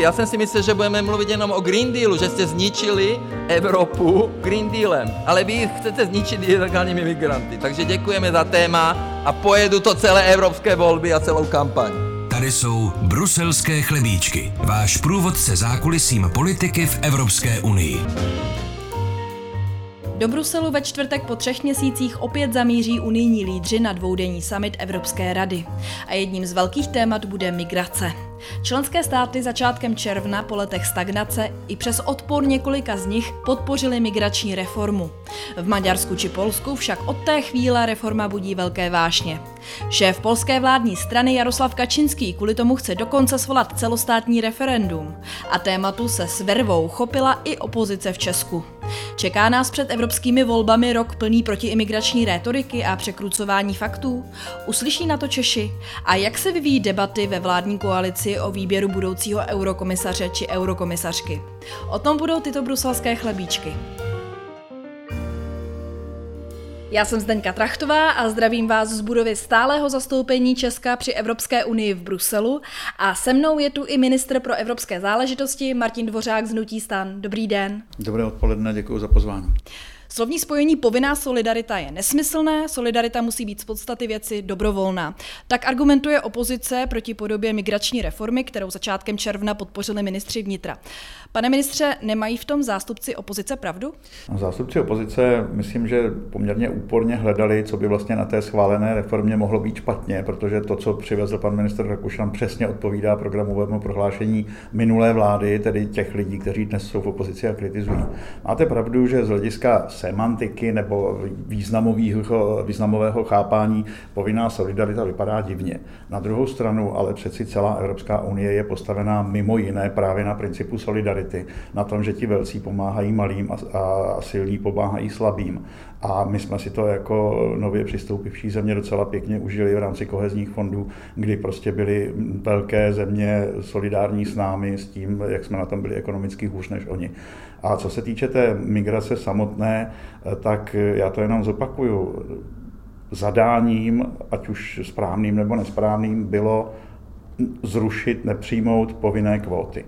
Já jsem si myslel, že budeme mluvit jenom o Green Dealu, že jste zničili Evropu Green Dealem, ale vy chcete zničit ilegálními migranty. Takže děkujeme za téma a pojedu to celé evropské volby a celou kampaň. Tady jsou bruselské chlebíčky, váš průvodce zákulisím politiky v Evropské unii. Do Bruselu ve čtvrtek po třech měsících opět zamíří unijní lídři na dvoudenní summit Evropské rady. A jedním z velkých témat bude migrace. Členské státy začátkem června po letech stagnace i přes odpor několika z nich podpořili migrační reformu. V Maďarsku či Polsku však od té chvíle reforma budí velké vášně. Šéf polské vládní strany Jaroslav Kačinský kvůli tomu chce dokonce svolat celostátní referendum. A tématu se s vervou chopila i opozice v Česku. Čeká nás před evropskými volbami rok plný protiimigrační rétoriky a překrucování faktů? Uslyší na to Češi? A jak se vyvíjí debaty ve vládní koalici o výběru budoucího eurokomisaře či eurokomisařky? O tom budou tyto bruselské chlebíčky. Já jsem Zdeňka Trachtová a zdravím vás z budovy stálého zastoupení Česka při Evropské unii v Bruselu. A se mnou je tu i ministr pro evropské záležitosti Martin Dvořák z Nutí stan. Dobrý den. Dobré odpoledne, děkuji za pozvání. Slovní spojení povinná solidarita je nesmyslné, solidarita musí být z podstaty věci dobrovolná. Tak argumentuje opozice proti podobě migrační reformy, kterou začátkem června podpořili ministři vnitra. Pane ministře, nemají v tom zástupci opozice pravdu? No, zástupci opozice myslím, že poměrně úporně hledali, co by vlastně na té schválené reformě mohlo být špatně, protože to, co přivezl pan minister Rakušan, přesně odpovídá programovému prohlášení minulé vlády, tedy těch lidí, kteří dnes jsou v opozici a kritizují. Máte pravdu, že z hlediska semantiky nebo významového, významového chápání povinná solidarita vypadá divně. Na druhou stranu ale přeci celá Evropská unie je postavená mimo jiné právě na principu solidarity, na tom, že ti velcí pomáhají malým a, a silní pomáhají slabým. A my jsme si to jako nově přistoupivší země docela pěkně užili v rámci kohezních fondů, kdy prostě byly velké země solidární s námi, s tím, jak jsme na tom byli ekonomicky hůř než oni. A co se týče té migrace samotné, tak já to jenom zopakuju. Zadáním, ať už správným nebo nesprávným, bylo zrušit, nepřijmout povinné kvóty.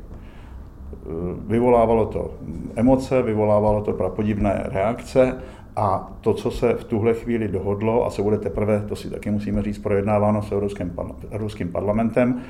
Vyvolávalo to emoce, vyvolávalo to prapodivné reakce a to, co se v tuhle chvíli dohodlo, a se bude teprve, to si taky musíme říct, projednáváno s Evropským, Evropským parlamentem,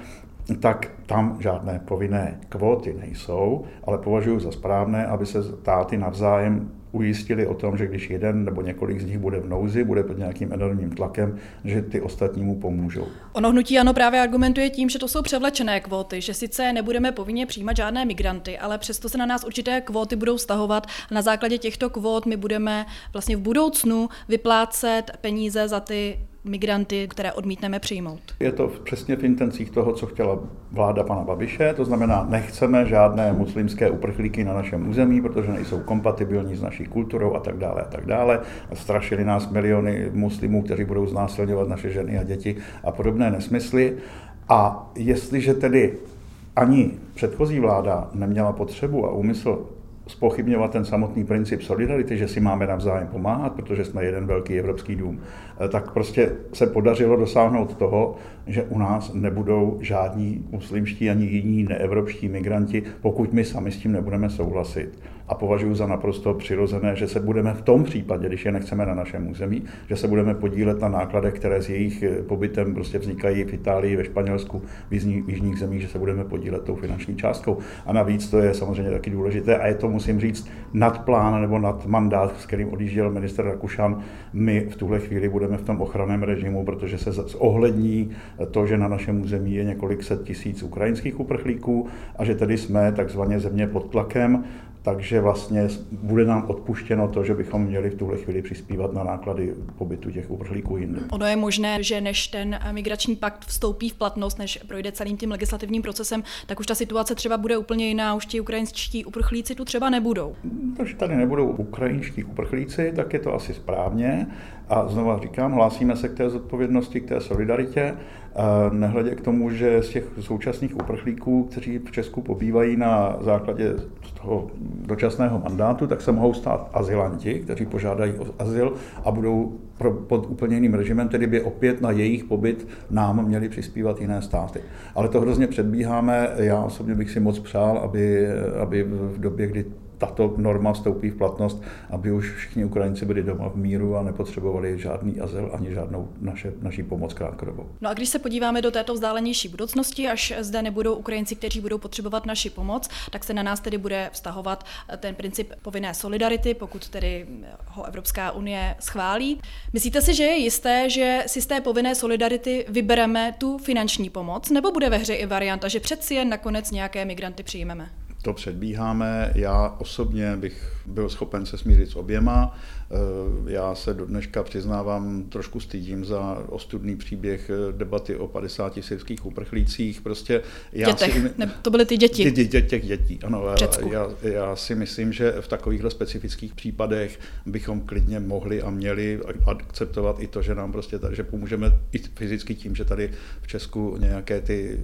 tak tam žádné povinné kvóty nejsou, ale považuji za správné, aby se státy navzájem ujistili o tom, že když jeden nebo několik z nich bude v nouzi, bude pod nějakým enormním tlakem, že ty ostatní mu pomůžou. Ono hnutí ano právě argumentuje tím, že to jsou převlečené kvóty, že sice nebudeme povinně přijímat žádné migranty, ale přesto se na nás určité kvóty budou stahovat a na základě těchto kvót my budeme vlastně v budoucnu vyplácet peníze za ty migranty, které odmítneme přijmout. Je to přesně v intencích toho, co chtěla vláda pana Babiše, to znamená, nechceme žádné muslimské uprchlíky na našem území, protože nejsou kompatibilní s naší kulturou a tak dále a tak dále. Strašili nás miliony muslimů, kteří budou znásilňovat naše ženy a děti a podobné nesmysly. A jestliže tedy ani předchozí vláda neměla potřebu a úmysl spochybňovat ten samotný princip solidarity, že si máme navzájem pomáhat, protože jsme jeden velký evropský dům, eh, tak prostě se podařilo dosáhnout toho, že u nás nebudou žádní muslimští ani jiní neevropští migranti, pokud my sami s tím nebudeme souhlasit. A považuji za naprosto přirozené, že se budeme v tom případě, když je nechceme na našem území, že se budeme podílet na nákladech, které s jejich eh, pobytem prostě vznikají v Itálii, ve Španělsku, v jižních zemích, že se budeme podílet tou finanční částkou. A navíc to je samozřejmě taky důležité a je to, musím říct, nad plán nebo nad mandát, s kterým odjížděl minister Rakušan. My v tuhle chvíli budeme v tom ochranném režimu, protože se ohlední to, že na našem území je několik set tisíc ukrajinských uprchlíků a že tedy jsme takzvaně země pod tlakem takže vlastně bude nám odpuštěno to, že bychom měli v tuhle chvíli přispívat na náklady pobytu těch uprchlíků jinde. Ono je možné, že než ten migrační pakt vstoupí v platnost, než projde celým tím legislativním procesem, tak už ta situace třeba bude úplně jiná, už ti ukrajinští uprchlíci tu třeba nebudou. Když tady nebudou ukrajinští uprchlíci, tak je to asi správně, A znova říkám, hlásíme se k té zodpovědnosti, k té solidaritě, nehledě k tomu, že z těch současných uprchlíků, kteří v Česku pobývají na základě toho dočasného mandátu, tak se mohou stát azylanti, kteří požádají o azyl a budou pod úplně jiným režimem, tedy by opět na jejich pobyt nám měli přispívat jiné státy. Ale to hrozně předbíháme. Já osobně bych si moc přál, aby, aby v době, kdy tato norma vstoupí v platnost, aby už všichni Ukrajinci byli doma v míru a nepotřebovali žádný azyl ani žádnou naše, naší pomoc krátkodobou. No a když se podíváme do této vzdálenější budoucnosti, až zde nebudou Ukrajinci, kteří budou potřebovat naši pomoc, tak se na nás tedy bude vztahovat ten princip povinné solidarity, pokud tedy ho Evropská unie schválí. Myslíte si, že je jisté, že si z té povinné solidarity vybereme tu finanční pomoc, nebo bude ve hře i varianta, že přeci jen nakonec nějaké migranty přijmeme? To předbíháme. Já osobně bych byl schopen se smířit s oběma. Eh, já se do dneška přiznávám, trošku stydím za ostudný příběh eh, debaty o 50 syrských uprchlících. Prostě já Dětech, si, ne, to byly ty děti. Ty, dě, těch dětí, ano. Já, já si myslím, že v takovýchhle specifických případech bychom klidně mohli a měli akceptovat i to, že nám prostě, že pomůžeme i fyzicky tím, že tady v Česku nějaké ty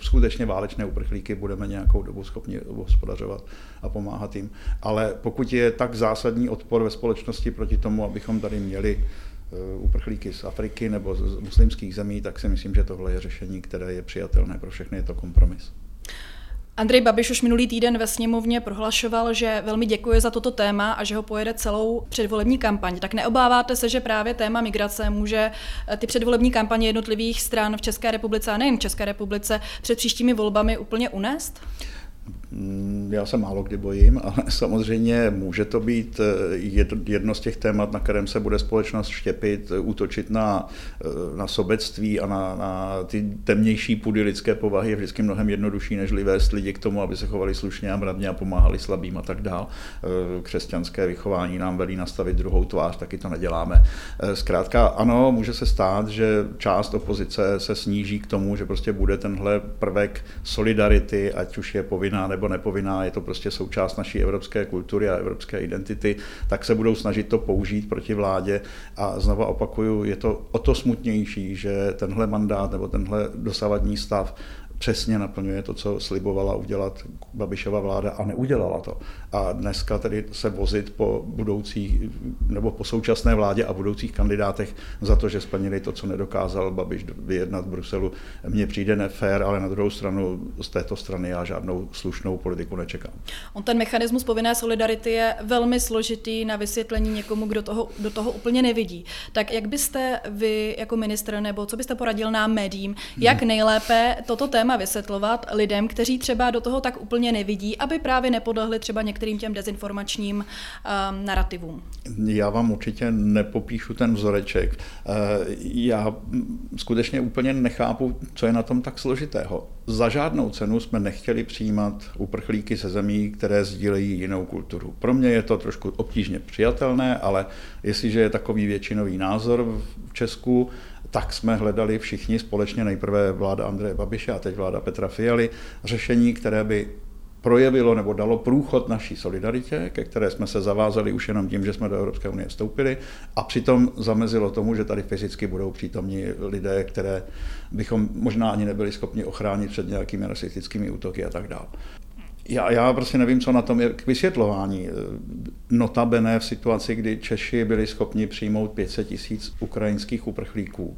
skutečně válečné uprchlíky budeme nějakou dobu schopni hospodařovat a pomáhat jim. Ale pokud je tak zásadní odpor ve společnosti proti tomu, abychom tady měli eh, uprchlíky z Afriky nebo z muslimských zemí, tak si myslím, že tohle je řešení, které je přijatelné pro všechny, je to kompromis. Andrej Babiš už minulý týden ve sněmovně prohlašoval, že velmi děkuje za toto téma a že ho pojede celou předvolební kampaň. Tak neobáváte se, že právě téma migrace může eh, ty předvolební kampaně jednotlivých stran v České republice a nejen v České republice před příštími volbami úplně unést? Mm, já se málo kdy bojím, ale samozřejmě může to být eh, jedno z těch témat, na kterém se bude společnost štěpit, útočit na, eh, na sobectví a na, na ty temnější půdy lidské povahy je vždycky mnohem jednodušší, než vést lidi k tomu, aby se chovali slušně a mravně a pomáhali slabým a tak dál. Eh, křesťanské vychování nám velí nastavit druhou tvář, taky to neděláme. Zkrátka ano, může se stát, že část opozice se sníží k tomu, že prostě bude tenhle prvek solidarity, ať už je povinná nebo nepovinná, je to prostě součást naší evropské kultury a evropské identity, tak se budou snažit to použít proti vládě. A znova opakuju, je to o to smutnější, že tenhle mandát nebo tenhle dosavadní stav přesně naplňuje to, co slibovala udělat Babišova vláda a neudělala to. A dneska tedy se vozit po budoucích nebo po současné vládě a budoucích kandidátech za to, že splnili to, co nedokázal Babiš vyjednat v Bruselu, mně přijde nefér, ale na druhou stranu z této strany já žádnou slušnou politiku nečekám. On ten mechanismus povinné solidarity je velmi složitý na vysvětlení někomu, kdo toho, do toho úplně nevidí. Tak jak byste vy jako ministr nebo co byste poradil nám médiím, jak nejlépe toto téma téma vysvětlovat lidem, kteří třeba do toho tak úplně nevidí, aby právě nepodlehli třeba některým těm dezinformačním um, narrativům? Já vám určitě nepopíšu ten vzoreček. Uh, já skutečně úplně nechápu, co je na tom tak složitého. Za žádnou cenu jsme nechtěli přijímat uprchlíky ze zemí, které sdílejí jinou kulturu. Pro mě je to trošku obtížně přijatelné, ale jestliže je takový většinový názor v Česku, tak jsme hledali všichni společně, nejprve vláda Andreje Babiše a teď vláda Petra Fialy, řešení, které by projevilo nebo dalo průchod naší solidaritě, ke které jsme se zavázali už jenom tím, že jsme do Evropské unie vstoupili a přitom zamezilo tomu, že tady fyzicky budou přítomní lidé, které bychom možná ani nebyli schopni ochránit před nějakými rasistickými útoky a tak dále. Já, já prostě nevím, co na tom je k vysvětlování. Notabene v situaci, kdy Češi byli schopni přijmout 500 tisíc ukrajinských uprchlíků,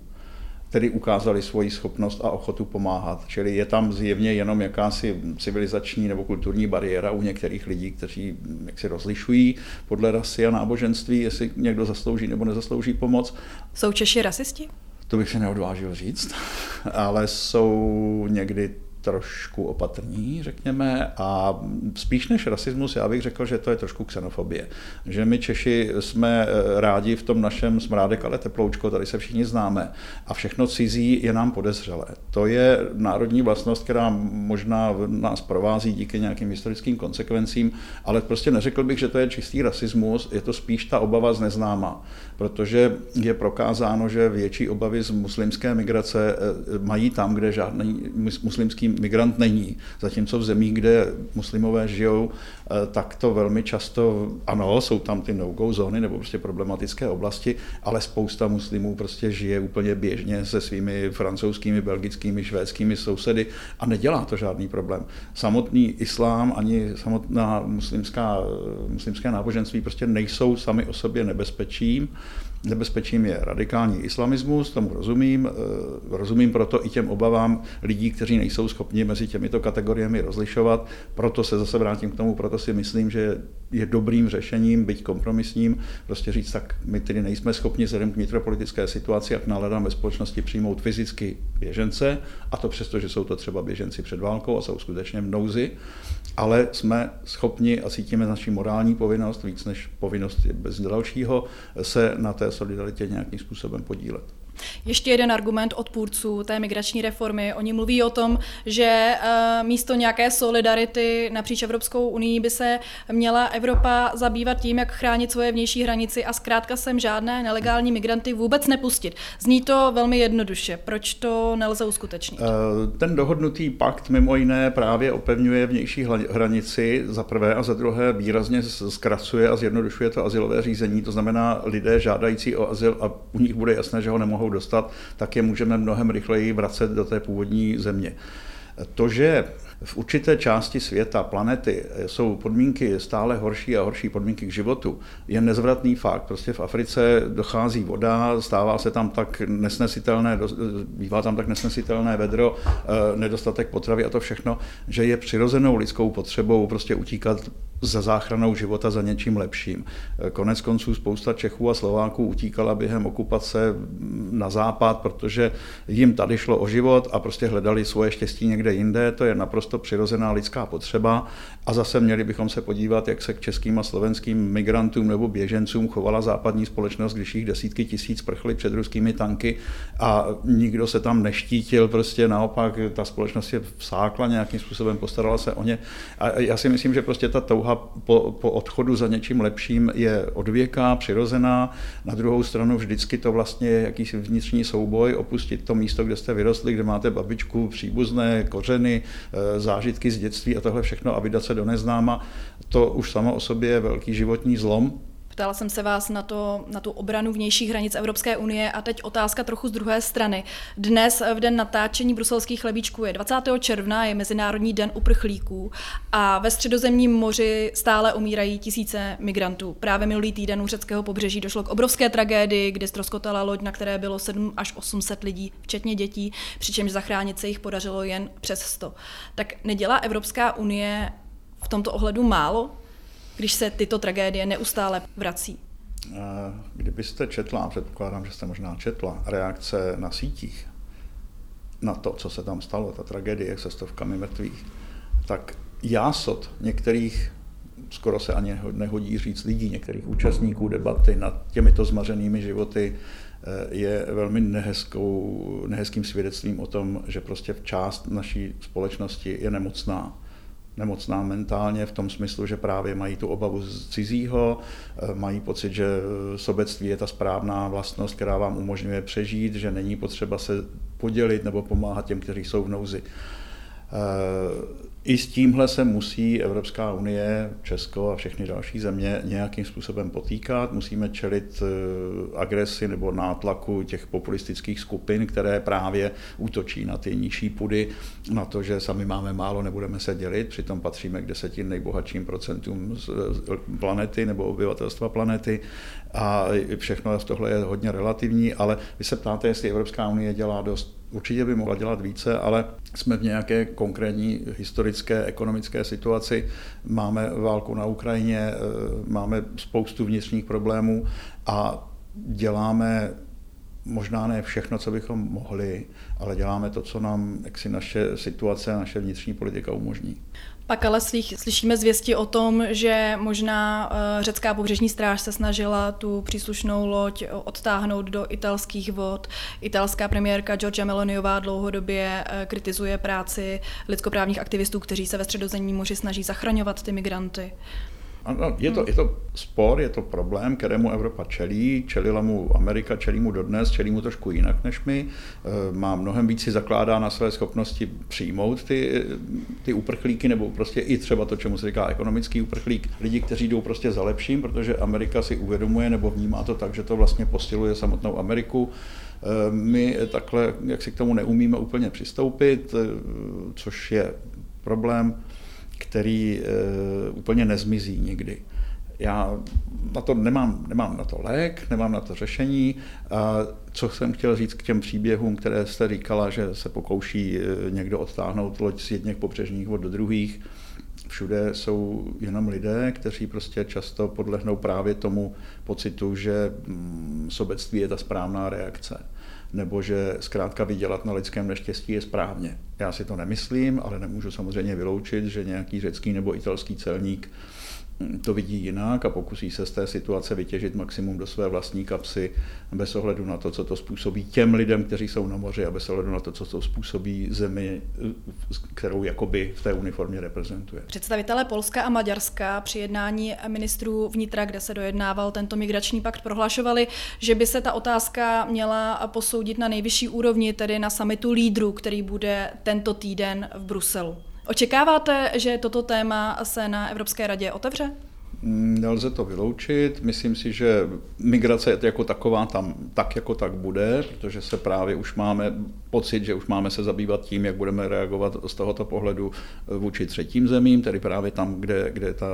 tedy ukázali svoji schopnost a ochotu pomáhat. Čili je tam zjevně jenom jakási civilizační nebo kulturní bariéra u některých lidí, kteří jak si rozlišují podle rasy a náboženství, jestli někdo zaslouží nebo nezaslouží pomoc. Jsou Češi rasisti? To bych se neodvážil říct, ale jsou někdy trošku opatrní, řekněme, a spíš než rasismus, já bych řekl, že to je trošku xenofobie. Že my Češi jsme eh, rádi v tom našem smrádek, ale teploučko, tady se všichni známe a všechno cizí je nám podezřelé. To je národní vlastnost, která možná nás provází díky nějakým historickým konsekvencím, ale prostě neřekl bych, že to je čistý rasismus, je to spíš ta obava z neznáma, protože je prokázáno, že větší obavy z muslimské migrace eh, mají tam, kde žádný muslimský migrant není. Zatímco v zemích, kde muslimové žijou, eh, tak to velmi často, ano, jsou tam ty no-go zóny nebo prostě problematické oblasti, ale spousta muslimů prostě žije úplně běžně se svými francouzskými, belgickými, švédskými sousedy a nedělá to žádný problém. Samotný islám ani samotná muslimská, muslimské náboženství prostě nejsou sami o sobě nebezpečím. Nebezpečím je radikální islamismus, tomu rozumím. Eh, rozumím proto i těm obavám lidí, kteří nejsou schopni mezi těmito kategoriemi rozlišovat. Proto se zase vrátím k tomu, proto si myslím, že je dobrým řešením, byť kompromisním, prostě říct, tak my tedy nejsme schopni vzhledem k vnitropolitické situaci a k náladám ve společnosti přijmout fyzicky běžence, a to přesto, že jsou to třeba běženci před válkou a jsou skutečně v nouzi, ale jsme schopni a cítíme naši morální povinnost, víc než povinnost bez dalšího, se na té solidaritě nějakým způsobem podílet. Ještě jeden argument odpůrců té migrační reformy. Oni mluví o tom, že eh, místo nějaké solidarity napříč Evropskou unii by se měla Evropa zabývat tím, jak chránit svoje vnější hranici a zkrátka sem žádné nelegální migranty vůbec nepustit. Zní to velmi jednoduše. Proč to nelze uskutečnit? Eh, ten dohodnutý pakt mimo jiné právě opevňuje vnější hranici za prvé a za druhé výrazně zkracuje a zjednodušuje to asilové řízení. To znamená, lidé žádající o azyl a u nich bude jasné, že ho nemohou dostat, tak je můžeme mnohem rychleji vracet do té původní země. To, že v určité části světa, planety, jsou podmínky stále horší a horší podmínky k životu, je nezvratný fakt. Prostě v Africe dochází voda, stává se tam tak nesnesitelné, bývá tam tak nesnesitelné vedro, eh, nedostatek potravy a to všechno, že je přirozenou lidskou potřebou prostě utíkat za záchranou života za něčím lepším. Konec konců spousta Čechů a Slováků utíkala během okupace na západ, protože jim tady šlo o život a prostě hledali svoje štěstí někde jinde. To je naprosto přirozená lidská potřeba. A zase měli bychom se podívat, jak se k českým a slovenským migrantům nebo běžencům chovala západní společnost, když jich desítky tisíc prchly před ruskými tanky a nikdo se tam neštítil. Prostě naopak ta společnost je vsákla nějakým způsobem, postarala se o ně. A já si myslím, že prostě ta touha touha po, po odchodu za něčím lepším je odvěká, přirozená. Na druhou stranu vždycky to vlastně je jakýsi vnitřní souboj, opustit to místo, kde jste vyrostli, kde máte babičku, příbuzné, kořeny, e, zážitky z dětství a tohle všechno a vydat se do neznáma. To už samo o sobě je velký životní zlom, Ptala jsem se vás na, to, na tu obranu vnějších hranic Evropské unie a teď otázka trochu z druhé strany. Dnes v den natáčení bruselských chlebíčků je 20. června, je Mezinárodní den uprchlíků a ve středozemním moři stále umírají tisíce migrantů. Právě minulý týden u řeckého pobřeží došlo k obrovské tragédii, kdy ztroskotala loď, na které bylo 7 až 800 lidí, včetně dětí, přičemž zachránit se jich podařilo jen přes 100. Tak nedělá Evropská unie v tomto ohledu málo když se tyto tragédie neustále vrací? Kdybyste četla, předpokládám, že jste možná četla, reakce na sítích na to, co se tam stalo, ta tragédie se stovkami mrtvých, tak jásot některých, skoro se ani nehodí říct lidí, některých účastníků debaty nad těmito zmařenými životy, eh, je velmi nehezkou, nehezkým svědectvím o tom, že prostě v část naší společnosti je nemocná nemocná mentálně v tom smyslu, že právě mají tu obavu z cizího, eh, mají pocit, že sobectví je ta správná vlastnost, která vám umožňuje přežít, že není potřeba se podělit nebo pomáhat těm, kteří jsou v nouzi. Eh, i s tímhle se musí Evropská unie, Česko a všechny další země nějakým způsobem potýkat. Musíme čelit eh, agresi nebo nátlaku těch populistických skupin, které právě útočí na ty nižší pudy, na to, že sami máme málo, nebudeme se dělit, přitom patříme k deseti nejbohatším procentům planety nebo obyvatelstva planety a všechno tohle je hodně relativní, ale vy se ptáte, jestli Evropská unie dělá dost Určitě by mohla dělat více, ale jsme v nějaké konkrétní historické, ekonomické situaci. Máme válku na Ukrajině, eh, máme spoustu vnitřních problémů a děláme možná ne všechno, co bychom mohli, ale děláme to, co nám jaksi naše situace a naše vnitřní politika umožní. Pak ale slyš, slyšíme zvěsti o tom, že možná uh, řecká pobřežní stráž se snažila tu příslušnou loď odtáhnout do italských vod. Italská premiérka Giorgia Meloniová dlouhodobě uh, kritizuje práci lidskoprávních aktivistů, kteří se ve středozemním moři snaží zachraňovat ty migranty. Ano, je to, je to spor, je to problém, kterému Evropa čelí, čelila mu Amerika, čelí mu dodnes, čelí mu trošku jinak než my. E, má mnohem víc si zakládá na své schopnosti přijmout ty, ty uprchlíky, nebo prostě i třeba to, čemu se říká ekonomický uprchlík, lidi, kteří jdou prostě za lepším, protože Amerika si uvědomuje nebo vnímá to tak, že to vlastně posiluje samotnou Ameriku. E, my takhle, jak si k tomu neumíme úplně přistoupit, což je problém, který úplně nezmizí nikdy. Já na to nemám, nemám na to lék, nemám na to řešení. A co jsem chtěl říct k těm příběhům, které jste říkala, že se pokouší e, někdo odtáhnout loď z jedněch pobřežních vod do druhých, všude jsou jenom lidé, kteří prostě často podlehnou právě tomu pocitu, že mm, sobectví je ta správná reakce nebo že zkrátka vydělat na lidském neštěstí je správně. Já si to nemyslím, ale nemůžu samozřejmě vyloučit, že nějaký řecký nebo italský celník to vidí jinak a pokusí se z té situace vytěžit maximum do své vlastní kapsy bez ohledu na to, co to způsobí těm lidem, kteří jsou na moři a bez ohledu na to, co to způsobí zemi, kterou jakoby v té uniformě reprezentuje. Představitelé Polska a Maďarska při jednání ministrů vnitra, kde se dojednával tento migrační pakt, prohlašovali, že by se ta otázka měla posoudit na nejvyšší úrovni, tedy na samitu lídrů, který bude tento týden v Bruselu. Očekáváte, že toto téma se na Evropské radě otevře? Mm, nelze to vyloučit. Myslím si, že migrace jako taková tam tak jako tak bude, protože se právě už máme pocit, že už máme se zabývat tím, jak budeme reagovat z tohoto pohledu vůči třetím zemím, tedy právě tam, kde, kde ta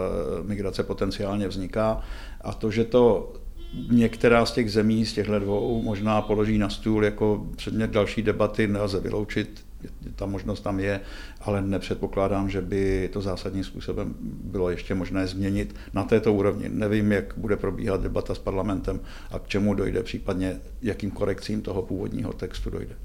migrace potenciálně vzniká. A to, že to některá z těch zemí, z těchto dvou, možná položí na stůl jako předmět další debaty, nelze vyloučit ta možnost tam je, ale nepředpokládám, že by to zásadním způsobem bylo ještě možné změnit na této úrovni. Nevím, jak bude probíhat debata s parlamentem a k čemu dojde, případně jakým korekcím toho původního textu dojde.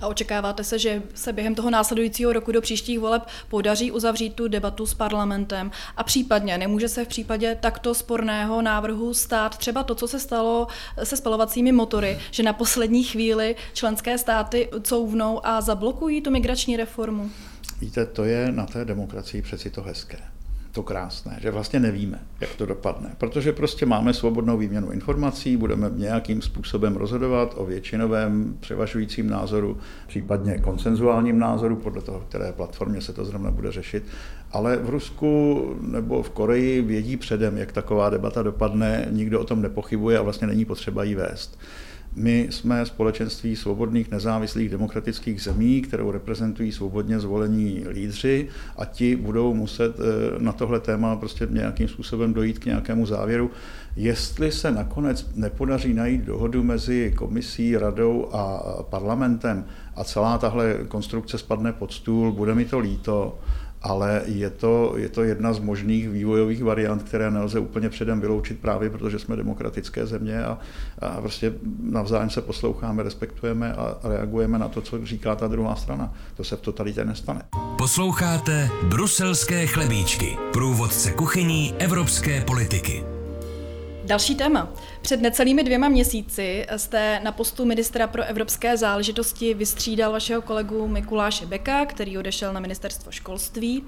A očekáváte se, že se během toho následujícího roku do příštích voleb podaří uzavřít tu debatu s parlamentem a případně nemůže se v případě takto sporného návrhu stát třeba to, co se stalo se spalovacími motory, že na poslední chvíli členské státy couvnou a zablokují tu migrační reformu? Víte, to je na té demokracii přeci to hezké to krásné, že vlastně nevíme, jak to dopadne, protože prostě máme svobodnou výměnu informací, budeme nějakým způsobem rozhodovat o většinovém převažujícím názoru, případně konsenzuálním názoru, podle toho, které platformě se to zrovna bude řešit, ale v Rusku nebo v Koreji vědí předem, jak taková debata dopadne, nikdo o tom nepochybuje a vlastně není potřeba ji vést. My jsme společenství svobodných, nezávislých, demokratických zemí, kterou reprezentují svobodně zvolení lídři a ti budou muset eh, na tohle téma prostě nějakým způsobem dojít k nějakému závěru. Jestli se nakonec nepodaří najít dohodu mezi komisí, radou a parlamentem a celá tahle konstrukce spadne pod stůl, bude mi to líto, ale je to, je to jedna z možných vývojových variant, které nelze úplně předem vyloučit právě protože jsme demokratické země a, a prostě navzájem se posloucháme, respektujeme a reagujeme na to, co říká ta druhá strana. To se v totalitě nestane. Posloucháte Bruselské chlebíčky, průvodce kuchyní evropské politiky. Další téma. Před necelými dvěma měsíci jste na postu ministra pro evropské záležitosti vystřídal vašeho kolegu Mikuláše Beka, který odešel na ministerstvo školství.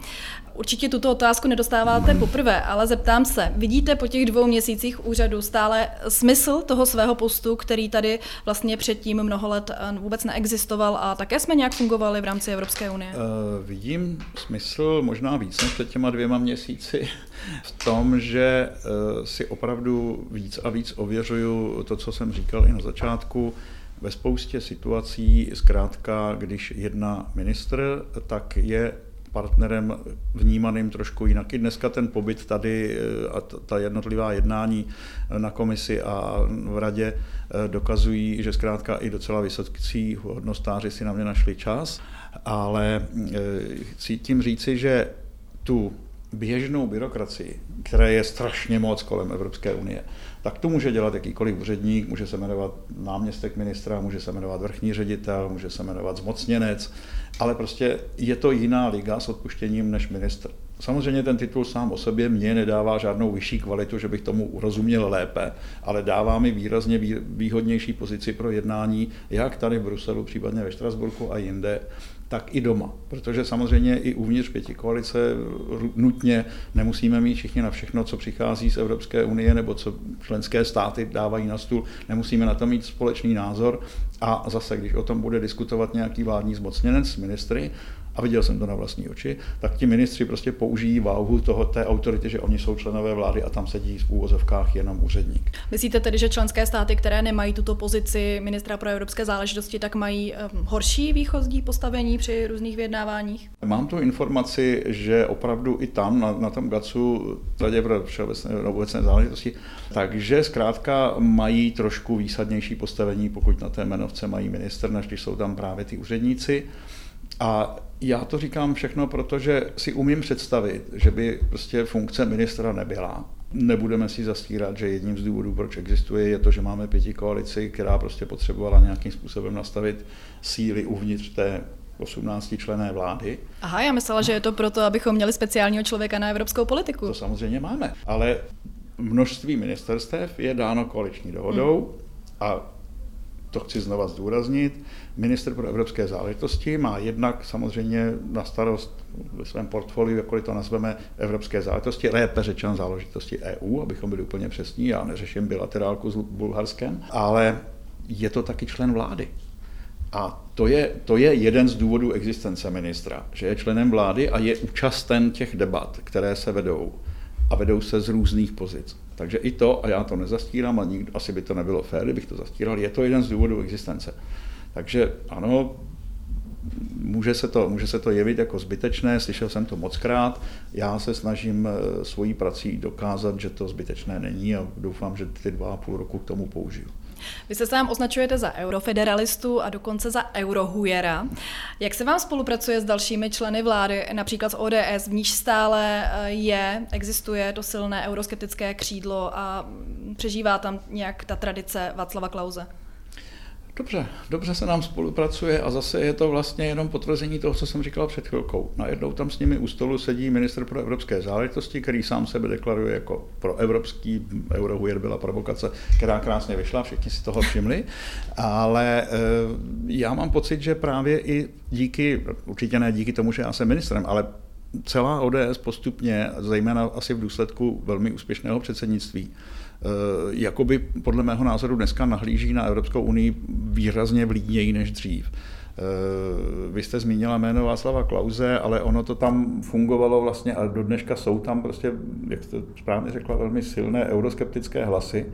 Určitě tuto otázku nedostáváte poprvé, ale zeptám se, vidíte po těch dvou měsících úřadu stále smysl toho svého postu, který tady vlastně předtím mnoho let eh, vůbec neexistoval a také jsme nějak fungovali v rámci Evropské unie? Uh, vidím smysl možná víc než před těma dvěma měsíci v tom, že uh, si opravdu víc a víc ověřuju to, co jsem říkal i na začátku. Ve spoustě situací, zkrátka, když jedna ministr, tak je partnerem vnímaným trošku jinak. I dneska ten pobyt tady eh, a ta jednotlivá jednání na komisi a v radě eh, dokazují, že zkrátka i docela vysocí hodnostáři si na mě našli čas, ale eh, chci tím říci, že tu běžnou byrokracii, které je strašně moc kolem Evropské unie, tak to může dělat jakýkoliv úředník, může se jmenovat náměstek ministra, může se jmenovat vrchní ředitel, může se jmenovat zmocněnec, ale prostě je to jiná liga s odpuštěním než ministr. Samozřejmě ten titul sám o sobě mě nedává žádnou vyšší kvalitu, že bych tomu urozuměl lépe, ale dává mi výrazně výhodnější pozici pro jednání, jak tady v Bruselu, případně ve Štrasburku a jinde, tak i doma. Protože samozřejmě i uvnitř pěti koalice nutně nemusíme mít všichni na všechno, co přichází z Evropské unie nebo co členské státy dávají na stůl, nemusíme na to mít společný názor. A zase, když o tom bude diskutovat nějaký vládní zmocněnec, ministry, a viděl jsem to na vlastní oči, tak ti ministři prostě použijí váhu toho, té autority, že oni jsou členové vlády a tam sedí v úvozovkách jenom úředník. Myslíte tedy, že členské státy, které nemají tuto pozici ministra pro evropské záležitosti, tak mají um, horší výchozí postavení při různých vyjednáváních? Mám tu informaci, že opravdu i tam, na, na tom GACu, Radě pro všeobecné obecné záležitosti, takže zkrátka mají trošku výsadnější postavení, pokud na té jmenovce mají minister, než když jsou tam právě ty úředníci. A já to říkám všechno, protože si umím představit, že by prostě funkce ministra nebyla. Nebudeme si zastírat, že jedním z důvodů, proč existuje, je to, že máme pěti koalici, která prostě potřebovala nějakým způsobem nastavit síly uvnitř té 18 člené vlády. Aha, já myslela, že je to proto, abychom měli speciálního člověka na evropskou politiku. To samozřejmě máme, ale množství ministerstev je dáno koaliční dohodou hmm. a to chci znova zdůraznit, minister pro evropské záležitosti má jednak samozřejmě na starost ve svém portfoliu, jakkoliv to nazveme, evropské záležitosti, lépe řečeno záležitosti EU, abychom byli úplně přesní, já neřeším bilaterálku s Bulharskem, ale je to taky člen vlády. A to je, to je jeden z důvodů existence ministra, že je členem vlády a je účasten těch debat, které se vedou. A vedou se z různých pozic. Takže i to, a já to nezastírám, a nikdo, asi by to nebylo fér, kdybych to zastíral, je to jeden z důvodů existence. Takže ano, může se, to, může se to jevit jako zbytečné, slyšel jsem to moc krát. Já se snažím eh, svojí prací dokázat, že to zbytečné není a doufám, že ty dva a půl roku k tomu použiju. Vy se sám označujete za eurofederalistu a dokonce za eurohujera. Jak se vám spolupracuje s dalšími členy vlády, například s ODS, v níž stále eh, je, existuje to silné euroskeptické křídlo a přežívá tam nějak ta tradice Václava Klauze? Dobře, dobře se nám spolupracuje a zase je to vlastně jenom potvrzení toho, co jsem říkal před chvilkou. Najednou tam s nimi u stolu sedí minister pro evropské záležitosti, který sám sebe deklaruje jako pro evropský, eurohujer byla provokace, která krásně vyšla, všichni si toho všimli, ale e, já mám pocit, že právě i díky, určitě ne díky tomu, že já jsem ministrem, ale celá ODS postupně, zejména asi v důsledku velmi úspěšného předsednictví, Eh, jakoby podle mého názoru dneska nahlíží na Evropskou unii výrazně vlídněji než dřív. Eh, vy jste zmínila jméno Václava Klauze, ale ono to tam fungovalo vlastně a do dneška jsou tam prostě, jak jste správně řekla, velmi silné euroskeptické hlasy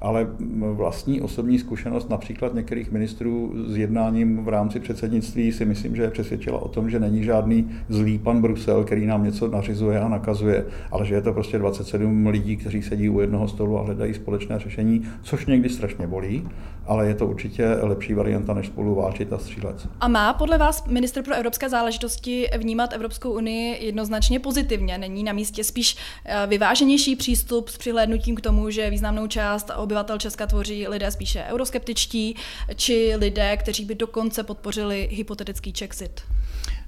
ale vlastní osobní zkušenost například některých ministrů s jednáním v rámci předsednictví si myslím, že je přesvědčila o tom, že není žádný zlý pan Brusel, který nám něco nařizuje a nakazuje, ale že je to prostě 27 lidí, kteří sedí u jednoho stolu a hledají společné řešení, což někdy strašně bolí, ale je to určitě lepší varianta, než spolu válčit a střílet. A má podle vás ministr pro evropské záležitosti vnímat Evropskou unii jednoznačně pozitivně? Není na místě spíš eh, vyváženější přístup s přihlédnutím k tomu, že významnou část obyvatel Česka tvoří lidé spíše euroskeptičtí, či lidé, kteří by dokonce podpořili hypotetický Czexit?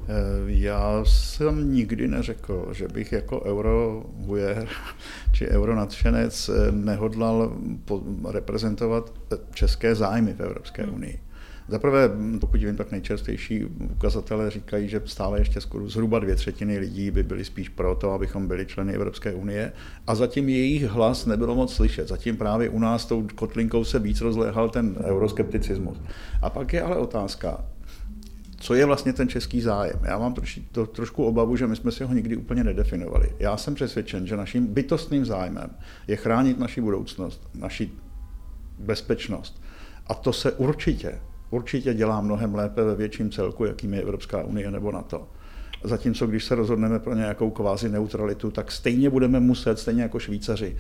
Eh, já jsem nikdy neřekl, že bych jako eurohujer či euronadšenec eh, nehodlal reprezentovat české zájmy v Evropské hmm. unii. Zaprvé, pokud vím, tak nejčerstvější ukazatele říkají, že stále ještě skoro zhruba dvě třetiny lidí by byly spíš proto, abychom byli členy Evropské unie. A zatím jejich hlas nebylo moc slyšet. Zatím právě u nás tou kotlinkou se víc rozléhal ten euroskepticismus. A pak je ale otázka, co je vlastně ten český zájem. Já mám troši, to, trošku obavu, že my jsme si ho nikdy úplně nedefinovali. Já jsem přesvědčen, že naším bytostným zájmem je chránit naši budoucnost, naši bezpečnost. A to se určitě určitě dělá mnohem lépe ve větším celku, jakým je Evropská unie nebo NATO. Zatímco když se rozhodneme pro nějakou kvázi neutralitu, tak stejně budeme muset, stejně jako Švýcaři,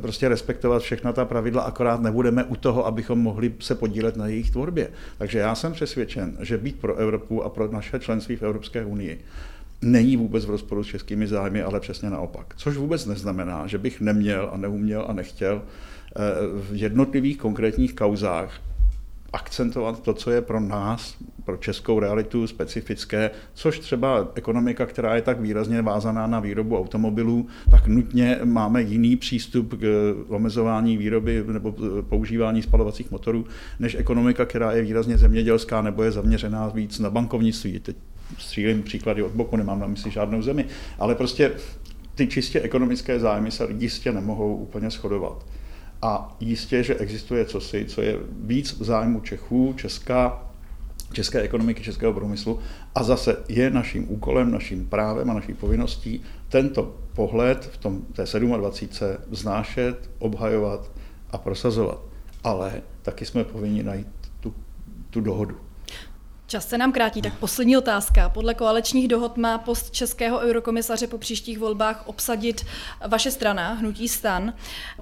prostě respektovat všechna ta pravidla, akorát nebudeme u toho, abychom mohli se podílet na jejich tvorbě. Takže já jsem přesvědčen, že být pro Evropu a pro naše členství v Evropské unii není vůbec v rozporu s českými zájmy, ale přesně naopak. Což vůbec neznamená, že bych neměl a neuměl a nechtěl eh, v jednotlivých konkrétních kauzách akcentovat to, co je pro nás, pro českou realitu specifické, což třeba ekonomika, která je tak výrazně vázaná na výrobu automobilů, tak nutně máme jiný přístup k omezování výroby nebo používání spalovacích motorů, než ekonomika, která je výrazně zemědělská nebo je zaměřená víc na bankovnictví. Teď střílím příklady od boku, nemám na mysli žádnou zemi, ale prostě ty čistě ekonomické zájmy se jistě nemohou úplně shodovat. A jistě, že existuje cosi, co je víc v zájmu Čechů, Česka, české ekonomiky, českého průmyslu. A zase je naším úkolem, naším právem a naší povinností tento pohled v tom, té 27. vznášet, obhajovat a prosazovat. Ale taky jsme povinni najít tu, tu dohodu. Čas se nám krátí, tak poslední otázka. Podle koaličních dohod má post českého eurokomisaře po příštích volbách obsadit vaše strana, Hnutí stan.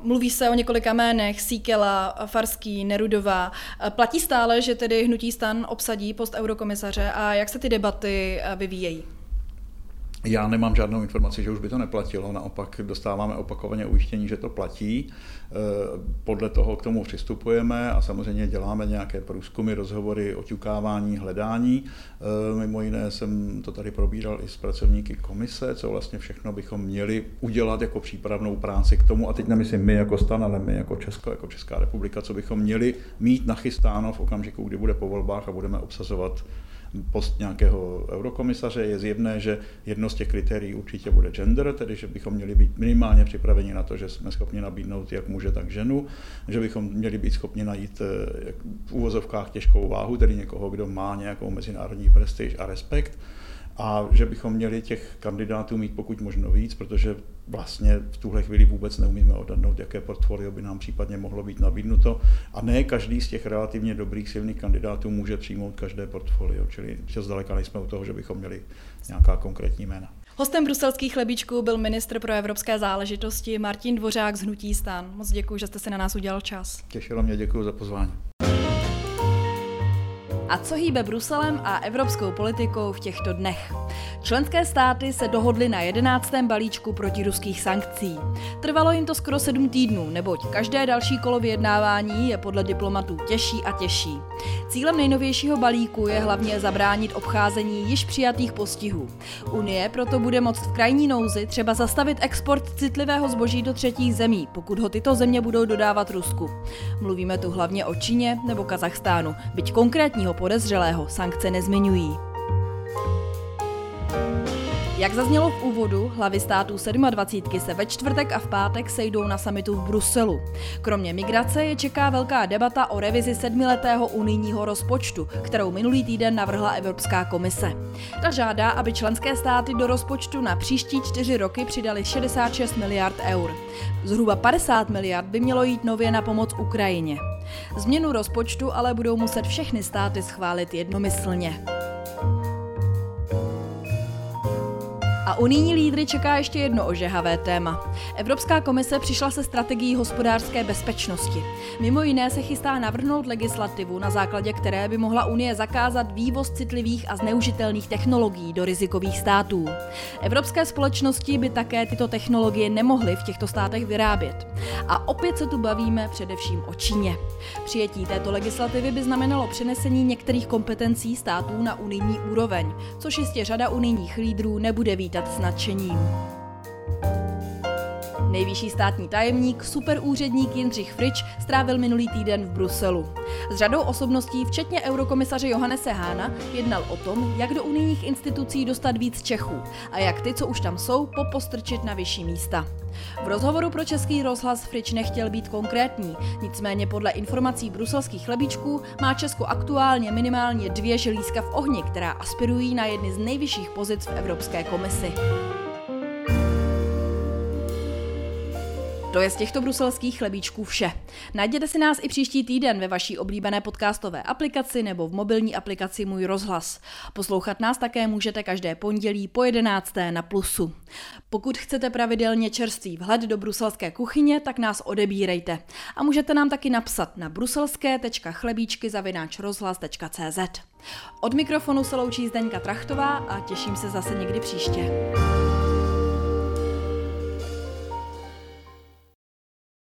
Mluví se o několika jménech, Síkela, Farský, Nerudová. Platí stále, že tedy Hnutí stan obsadí post eurokomisaře a jak se ty debaty vyvíjejí? Já nemám žádnou informaci, že už by to neplatilo, naopak dostáváme opakovaně ujištění, že to platí. E, podle toho k tomu přistupujeme a samozřejmě děláme nějaké průzkumy, rozhovory, oťukávání, hledání. E, mimo jiné jsem to tady probíral i s pracovníky komise, co vlastně všechno bychom měli udělat jako přípravnou práci k tomu, a teď nemyslím my jako stan, ale my jako Česko, jako Česká republika, co bychom měli mít nachystáno v okamžiku, kdy bude po volbách a budeme obsazovat post nějakého eurokomisaře, je zjevné, že jedno z těch kritérií určitě bude gender, tedy že bychom měli být minimálně připraveni na to, že jsme schopni nabídnout jak muže, tak ženu, že bychom měli být schopni najít eh, v úvozovkách těžkou váhu, tedy někoho, kdo má nějakou mezinárodní prestiž a respekt a že bychom měli těch kandidátů mít pokud možno víc, protože vlastně v tuhle chvíli vůbec neumíme odhadnout, jaké portfolio by nám případně mohlo být nabídnuto. A ne každý z těch relativně dobrých, silných kandidátů může přijmout každé portfolio, čili zdaleka nejsme u toho, že bychom měli nějaká konkrétní jména. Hostem bruselských chlebíčků byl ministr pro evropské záležitosti Martin Dvořák z Hnutí stan. Moc děkuji, že jste si na nás udělal čas. Těšilo mě, děkuji za pozvání. A co hýbe Bruselem a evropskou politikou v těchto dnech? Členské státy se dohodly na 11. balíčku protiruských sankcí. Trvalo jim to skoro 7 týdnů, neboť každé další kolo vyjednávání je podle diplomatů těžší a těžší. Cílem nejnovějšího balíku je hlavně zabránit obcházení již přijatých postihů. Unie proto bude moct v krajní nouzi třeba zastavit export citlivého zboží do třetích zemí, pokud ho tyto země budou dodávat Rusku. Mluvíme tu hlavně o Číně nebo Kazachstánu, byť konkrétního podezřelého sankce nezmiňují. Jak zaznělo v úvodu, hlavy států 27 se ve čtvrtek a v pátek sejdou na samitu v Bruselu. Kromě migrace je čeká velká debata o revizi sedmiletého unijního rozpočtu, kterou minulý týden navrhla Evropská komise. Ta žádá, aby členské státy do rozpočtu na příští čtyři roky přidali 66 miliard eur. Zhruba 50 miliard by mělo jít nově na pomoc Ukrajině. Změnu rozpočtu ale budou muset všechny státy schválit jednomyslně. A unijní lídry čeká ještě jedno ožehavé téma. Evropská komise přišla se strategií hospodářské bezpečnosti. Mimo jiné se chystá navrhnout legislativu, na základě které by mohla Unie zakázat vývoz citlivých a zneužitelných technologií do rizikových států. Evropské společnosti by také tyto technologie nemohly v těchto státech vyrábět. A opět se tu bavíme především o Číně. Přijetí této legislativy by znamenalo přenesení některých kompetencí států na unijní úroveň, což jistě řada unijních lídrů nebude vítat vítat s nadšením. Nejvyšší státní tajemník, superúředník Jindřich Frič strávil minulý týden v Bruselu. S řadou osobností, včetně eurokomisaře Johannese Hána, jednal o tom, jak do unijních institucí dostat víc Čechů a jak ty, co už tam jsou, popostrčit na vyšší místa. V rozhovoru pro Český rozhlas Frič nechtěl být konkrétní, nicméně podle informací bruselských chlebíčků má Česko aktuálně minimálně dvě želízka v ohni, která aspirují na jedny z nejvyšších pozic v Evropské komisi. To je z těchto bruselských chlebíčků vše. Najděte si nás i příští týden ve vaší oblíbené podcastové aplikaci nebo v mobilní aplikaci Můj rozhlas. Poslouchat nás také můžete každé pondělí po 11. na Plusu. Pokud chcete pravidelně čerstvý vhled do bruselské kuchyně, tak nás odebírejte. A můžete nám taky napsat na bruselské.chlebíčky rozhlas.cz. Od mikrofonu se loučí Zdeňka Trachtová a těším se zase někdy příště.